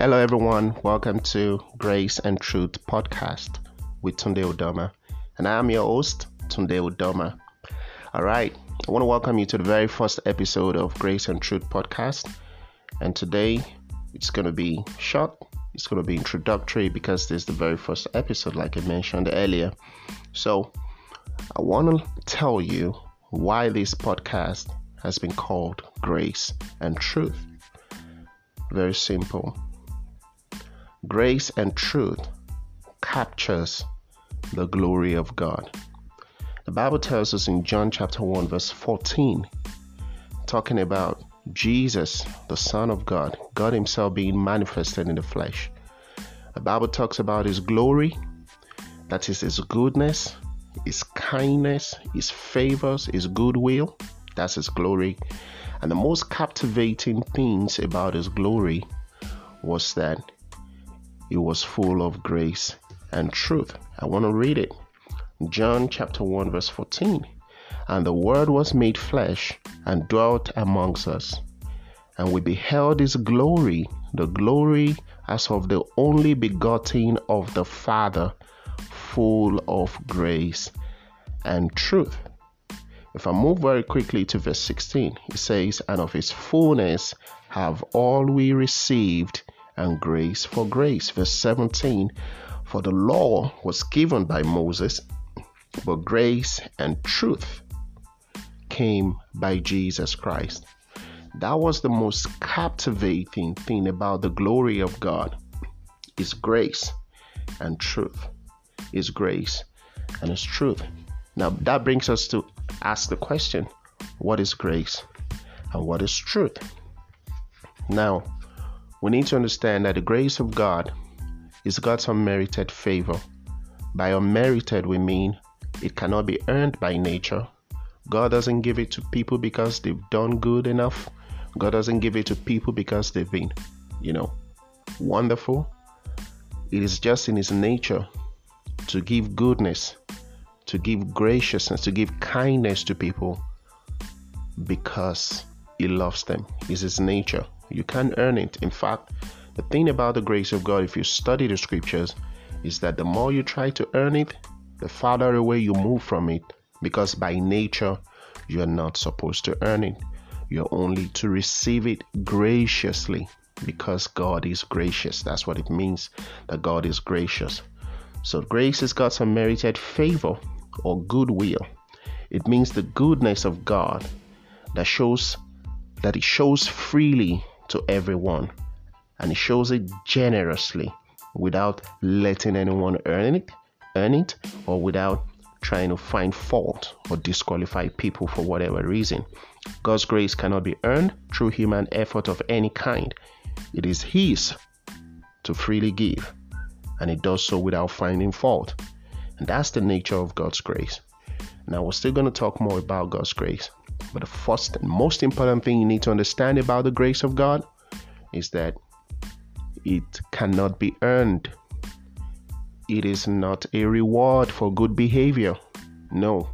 Hello, everyone. Welcome to Grace and Truth podcast with Tunde Udoma. And I am your host, Tunde Udoma. All right. I want to welcome you to the very first episode of Grace and Truth podcast. And today it's going to be short, it's going to be introductory because this is the very first episode, like I mentioned earlier. So I want to tell you why this podcast has been called Grace and Truth. Very simple. Grace and truth captures the glory of God. The Bible tells us in John chapter 1 verse 14 talking about Jesus, the Son of God, God himself being manifested in the flesh. The Bible talks about his glory, that is his goodness, his kindness, his favors, his goodwill, that's his glory. And the most captivating things about his glory was that it was full of grace and truth. I want to read it. John chapter 1, verse 14. And the Word was made flesh and dwelt amongst us. And we beheld his glory, the glory as of the only begotten of the Father, full of grace and truth. If I move very quickly to verse 16, it says, And of his fullness have all we received and grace for grace. Verse 17 For the law was given by Moses, but grace and truth came by Jesus Christ. That was the most captivating thing about the glory of God is grace and truth. Is grace and is truth. Now that brings us to ask the question, what is grace and what is truth? Now, we need to understand that the grace of God is God's unmerited favor. By unmerited, we mean it cannot be earned by nature. God doesn't give it to people because they've done good enough. God doesn't give it to people because they've been, you know, wonderful. It is just in His nature to give goodness, to give graciousness, to give kindness to people because He loves them. It's His nature. You can't earn it. In fact, the thing about the grace of God, if you study the scriptures, is that the more you try to earn it, the farther away you move from it because by nature you are not supposed to earn it. You're only to receive it graciously because God is gracious. That's what it means that God is gracious. So, grace is God's unmerited favor or goodwill. It means the goodness of God that shows that it shows freely to everyone and he shows it generously without letting anyone earn it, earn it or without trying to find fault or disqualify people for whatever reason. God's grace cannot be earned through human effort of any kind. It is His to freely give, and He does so without finding fault. And that's the nature of God's grace. Now, we're still going to talk more about God's grace. But the first and most important thing you need to understand about the grace of God is that it cannot be earned. It is not a reward for good behavior. No,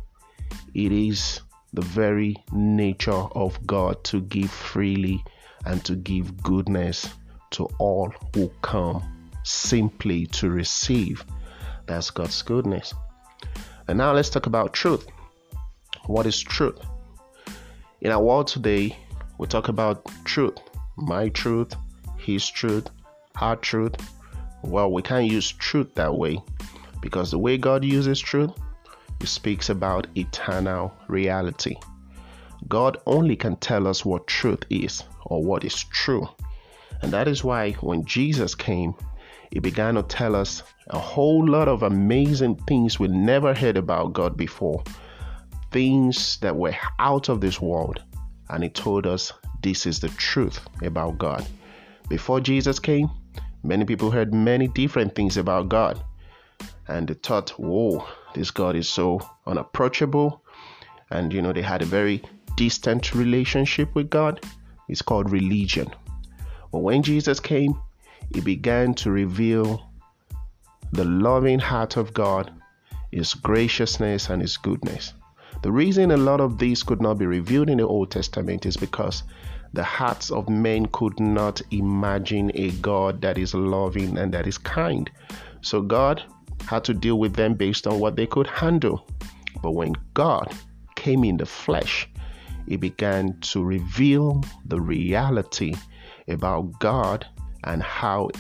it is the very nature of God to give freely and to give goodness to all who come simply to receive. That's God's goodness. And now let's talk about truth. What is truth? In our world today, we talk about truth my truth, his truth, our truth. Well, we can't use truth that way because the way God uses truth, He speaks about eternal reality. God only can tell us what truth is or what is true. And that is why when Jesus came, He began to tell us a whole lot of amazing things we never heard about God before things that were out of this world. And he told us this is the truth about God. Before Jesus came, many people heard many different things about God. And they thought, whoa, this God is so unapproachable. And, you know, they had a very distant relationship with God. It's called religion. But when Jesus came, he began to reveal the loving heart of God, his graciousness, and his goodness. The reason a lot of these could not be revealed in the Old Testament is because the hearts of men could not imagine a God that is loving and that is kind. So God had to deal with them based on what they could handle. But when God came in the flesh, he began to reveal the reality about God and how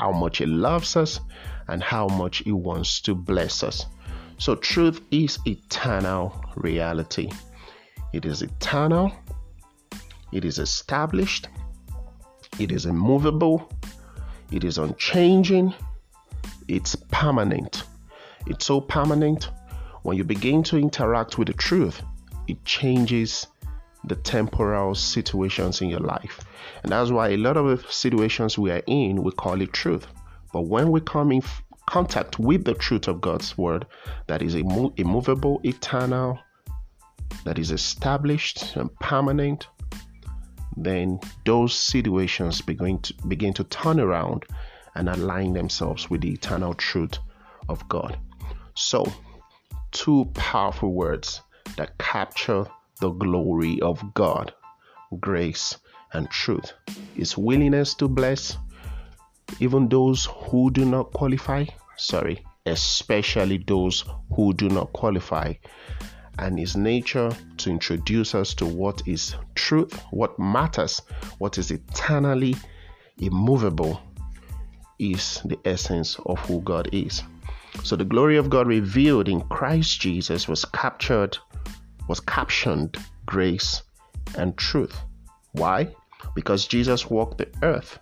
how much he loves us and how much he wants to bless us. So truth is eternal reality. It is eternal. It is established. It is immovable. It is unchanging. It's permanent. It's so permanent when you begin to interact with the truth, it changes the temporal situations in your life. And that's why a lot of situations we are in, we call it truth. But when we come in contact with the truth of God's word, that is immovable, eternal, that is established and permanent, then those situations begin to begin to turn around and align themselves with the eternal truth of God. So, two powerful words that capture the glory of God grace and truth. His willingness to bless even those who do not qualify, sorry, especially those who do not qualify, and his nature to introduce us to what is truth, what matters, what is eternally immovable, is the essence of who God is. So the glory of God revealed in Christ Jesus was captured, was captioned grace and truth. Why? Because Jesus walked the earth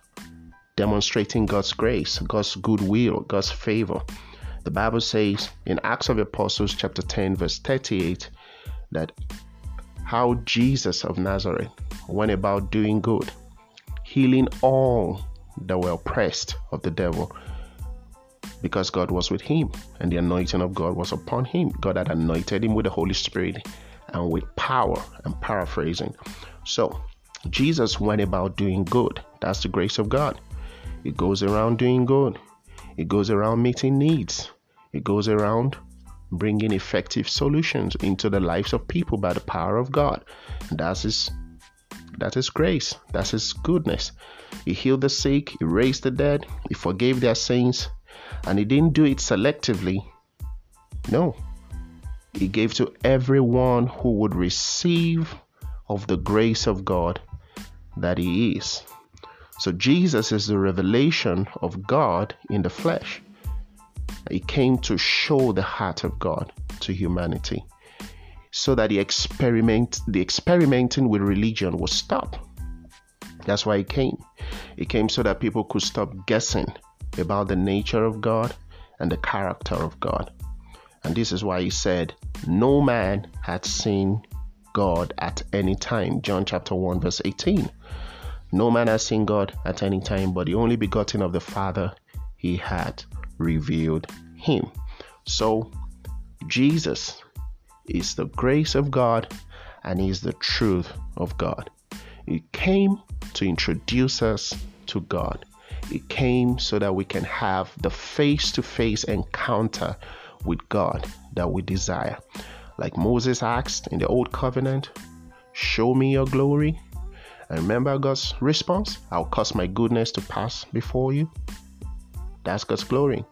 demonstrating God's grace, God's goodwill, God's favor. The Bible says in Acts of Apostles, chapter 10, verse 38, that how Jesus of Nazareth went about doing good, healing all that were oppressed of the devil, because God was with him and the anointing of God was upon him. God had anointed him with the Holy Spirit and with power. and paraphrasing. So, Jesus went about doing good. That's the grace of God. It goes around doing good. It goes around meeting needs. It goes around bringing effective solutions into the lives of people by the power of God. That's his that is grace. That's goodness. He healed the sick, he raised the dead, he forgave their sins, and he didn't do it selectively. No. He gave to everyone who would receive of the grace of God that he is. So Jesus is the revelation of God in the flesh. He came to show the heart of God to humanity so that the experiment the experimenting with religion would stop. That's why he came. He came so that people could stop guessing about the nature of God and the character of God. And this is why he said, No man had seen God at any time. John chapter 1, verse 18. No man has seen God at any time, but the only begotten of the Father, he had revealed him. So, Jesus is the grace of God and he is the truth of God. He came to introduce us to God. He came so that we can have the face to face encounter with God that we desire. Like Moses asked in the Old Covenant, Show me your glory. And remember God's response? I'll cause my goodness to pass before you. That's God's glory.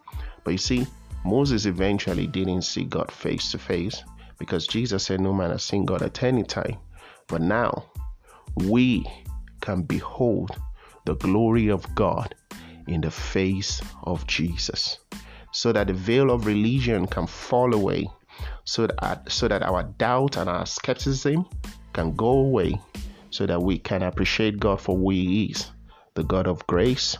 But you see, Moses eventually didn't see God face to face because Jesus said, No man has seen God at any time. But now we can behold the glory of God in the face of Jesus so that the veil of religion can fall away so that so that our doubt and our skepticism can go away so that we can appreciate God for who He is, the God of grace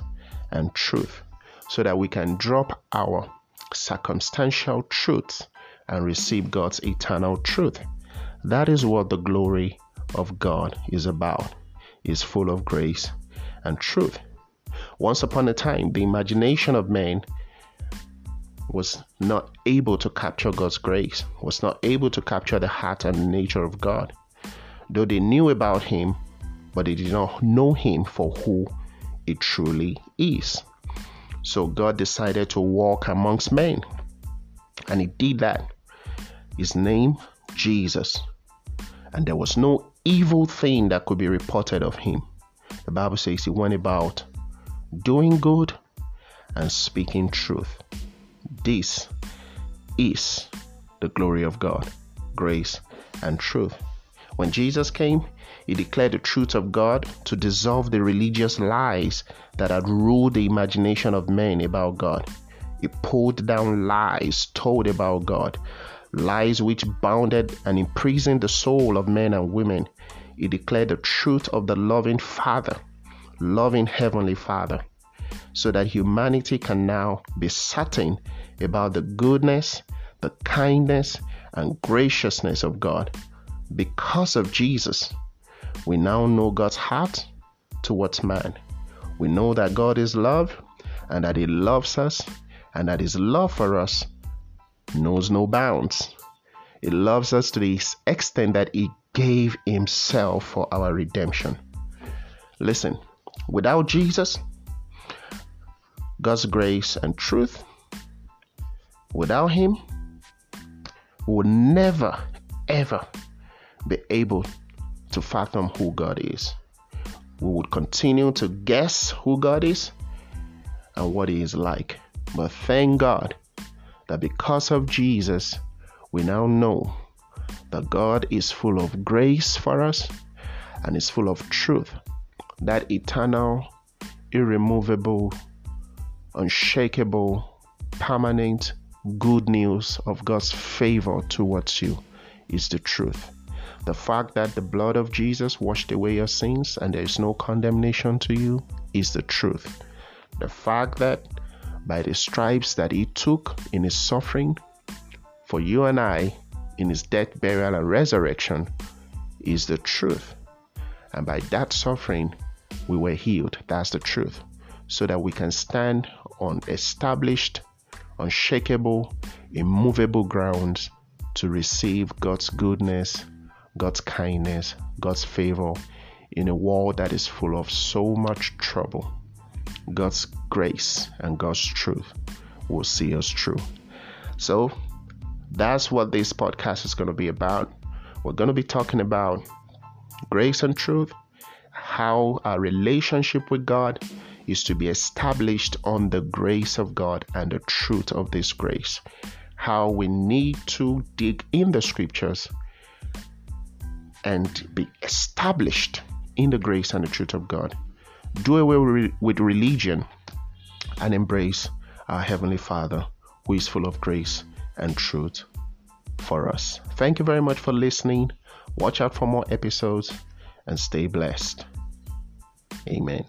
and truth, so that we can drop our circumstantial truths and receive God's eternal truth. That is what the glory of God is about. Is full of grace and truth. Once upon a time, the imagination of man was not able to capture God's grace, was not able to capture the heart and nature of God though they knew about him, but they did not know him for who he truly is. So God decided to walk amongst men, and he did that. His name Jesus. And there was no evil thing that could be reported of him. The Bible says he went about doing good and speaking truth. This is the glory of God, grace and truth. When Jesus came, he declared the truth of God to dissolve the religious lies that had ruled the imagination of men about God. He pulled down lies told about God, lies which bounded and imprisoned the soul of men and women. He declared the truth of the loving Father, loving Heavenly Father, so that humanity can now be certain about the goodness, the kindness, and graciousness of God. Because of Jesus, we now know God's heart towards man. We know that God is love and that He loves us and that His love for us knows no bounds. He loves us to the extent that He gave Himself for our redemption. Listen, without Jesus, God's grace and truth, without Him, we will never, ever be able to fathom who God is. We would continue to guess who God is and what He is like. But thank God that because of Jesus, we now know that God is full of grace for us and is full of truth. That eternal, irremovable, unshakable, permanent good news of God's favor towards you is the truth. The fact that the blood of Jesus washed away your sins and there is no condemnation to you is the truth. The fact that by the stripes that he took in his suffering for you and I in his death, burial, and resurrection is the truth. And by that suffering, we were healed. That's the truth. So that we can stand on established, unshakable, immovable grounds to receive God's goodness God's kindness, God's favor in a world that is full of so much trouble. God's grace and God's truth will see us through. So that's what this podcast is going to be about. We're going to be talking about grace and truth, how our relationship with God is to be established on the grace of God and the truth of this grace, how we need to dig in the scriptures and be established in the grace and the truth of God. Do away with religion and embrace our Heavenly Father who is full of grace and truth for us. Thank you very much for listening. Watch out for more episodes and stay blessed. Amen.